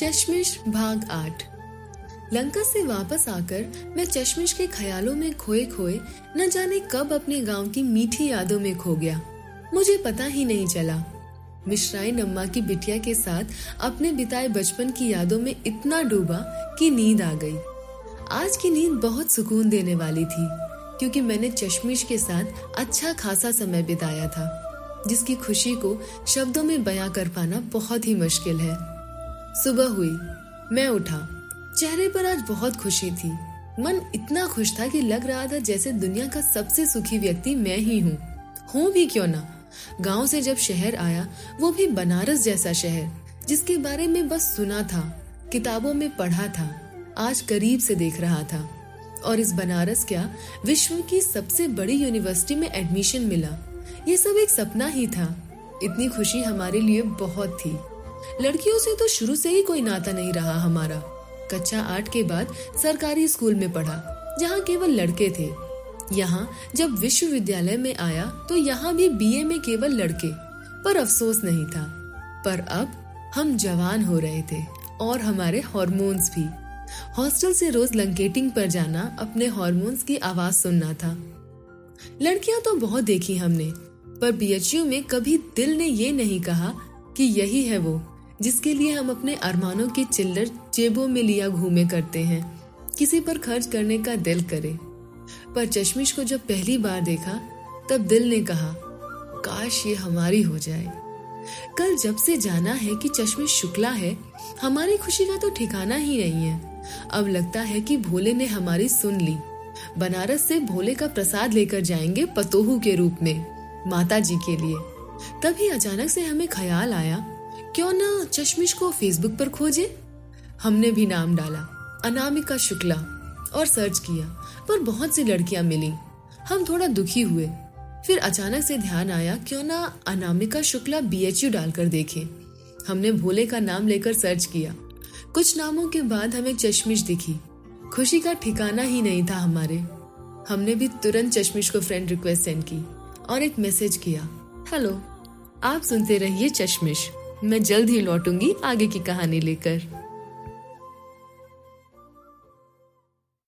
चश्मिश भाग आठ। लंका से वापस आकर मैं चश्मिश के ख्यालों में खोए खोए न जाने कब अपने गाँव की मीठी यादों में खो गया। मुझे पता ही नहीं चला। मिश्राई नम्मा की बिटिया के साथ अपने बिताए बचपन की यादों में इतना डूबा कि नींद आ गई। आज की नींद बहुत सुकून देने वाली थी, क्योंकि मैंने चश्मिश के साथ अच्छा खासा समय बिताया था, जिसकी खुशी को शब्दों में बयां कर पाना बहुत ही मुश्किल है। सुबह हुई। मैं उठा। चेहरे पर आज बहुत खुशी थी। मन इतना खुश था कि लग रहा था जैसे दुनिया का सबसे सुखी व्यक्ति मैं ही हूँ। हूँ भी क्यों ना? गाँव से जब शहर आया, वो भी बनारस जैसा शहर, जिसके बारे में बस सुना था, किताबों में पढ़ा था, आज करीब से देख रहा था। और इस बनारस क्या विश्व की सबसे बड़ी यूनिवर्सिटी में एडमिशन मिला। ये सब एक सपना ही था। इतनी खुशी हमारे लिए बहुत थी। लड़कियों से तो शुरू से ही कोई नाता नहीं रहा हमारा। कक्षा आठ के बाद सरकारी स्कूल में पढ़ा, जहाँ केवल लड़के थे। यहाँ जब विश्वविद्यालय में आया तो यहाँ भी बीए में केवल लड़के, पर अफसोस नहीं था। पर अब हम जवान हो रहे थे, और हमारे हॉर्मोन्स भी। हॉस्टल से रोज लंकेटिंग पर जाना अपने हॉर्मोन्स की आवाज़ सुनना था। लड़कियाँ तो बहुत देखी हमने, पर बीएचयू में कभी दिल ने ये नहीं कहा कि यही है वो, जिसके लिए हम अपने अरमानों की चिल्लर जेबों में लिया घूमे करते हैं। किसी पर खर्च करने का दिल करे। पर चश्मिश को जब पहली बार देखा, तब दिल ने कहा, काश ये हमारी हो जाए। कल जब से जाना है कि चश्मिश शुक्ला है, हमारी खुशी का तो ठिकाना ही नहीं है। अब लगता है कि भोले ने हमारी सुन ली। बनारस से भोले का प्रसाद लेकर जाएँगे पतोहू के रूप में माता जी के लिए। तभी अचानक से हमें ख्याल आया, क्यों ना चश्मिश को फेसबुक पर खोजे? हमने भी नाम डाला, अनामिका शुक्ला, और सर्च किया, पर बहुत सी लड़कियाँ मिली। हम थोड़ा दुखी हुए। फिर अचानक से ध्यान आया, क्यों ना अनामिका शुक्ला बीएचयू डालकर देखें। हमने भोले का नाम लेकर सर्च किया। कुछ नामों के बाद हमें चश्मिश दिखी। खुशी का ठिकाना ही नहीं था हमारे। हमने भी तुरंत चश्मिश को फ्रेंड रिक्वेस्ट सेंड की, और एक मैसेज किया। हेलो आप सुनते रहिए चश्मिश। मैं जल्द ही लौटूँगी आगे की कहानी लेकर।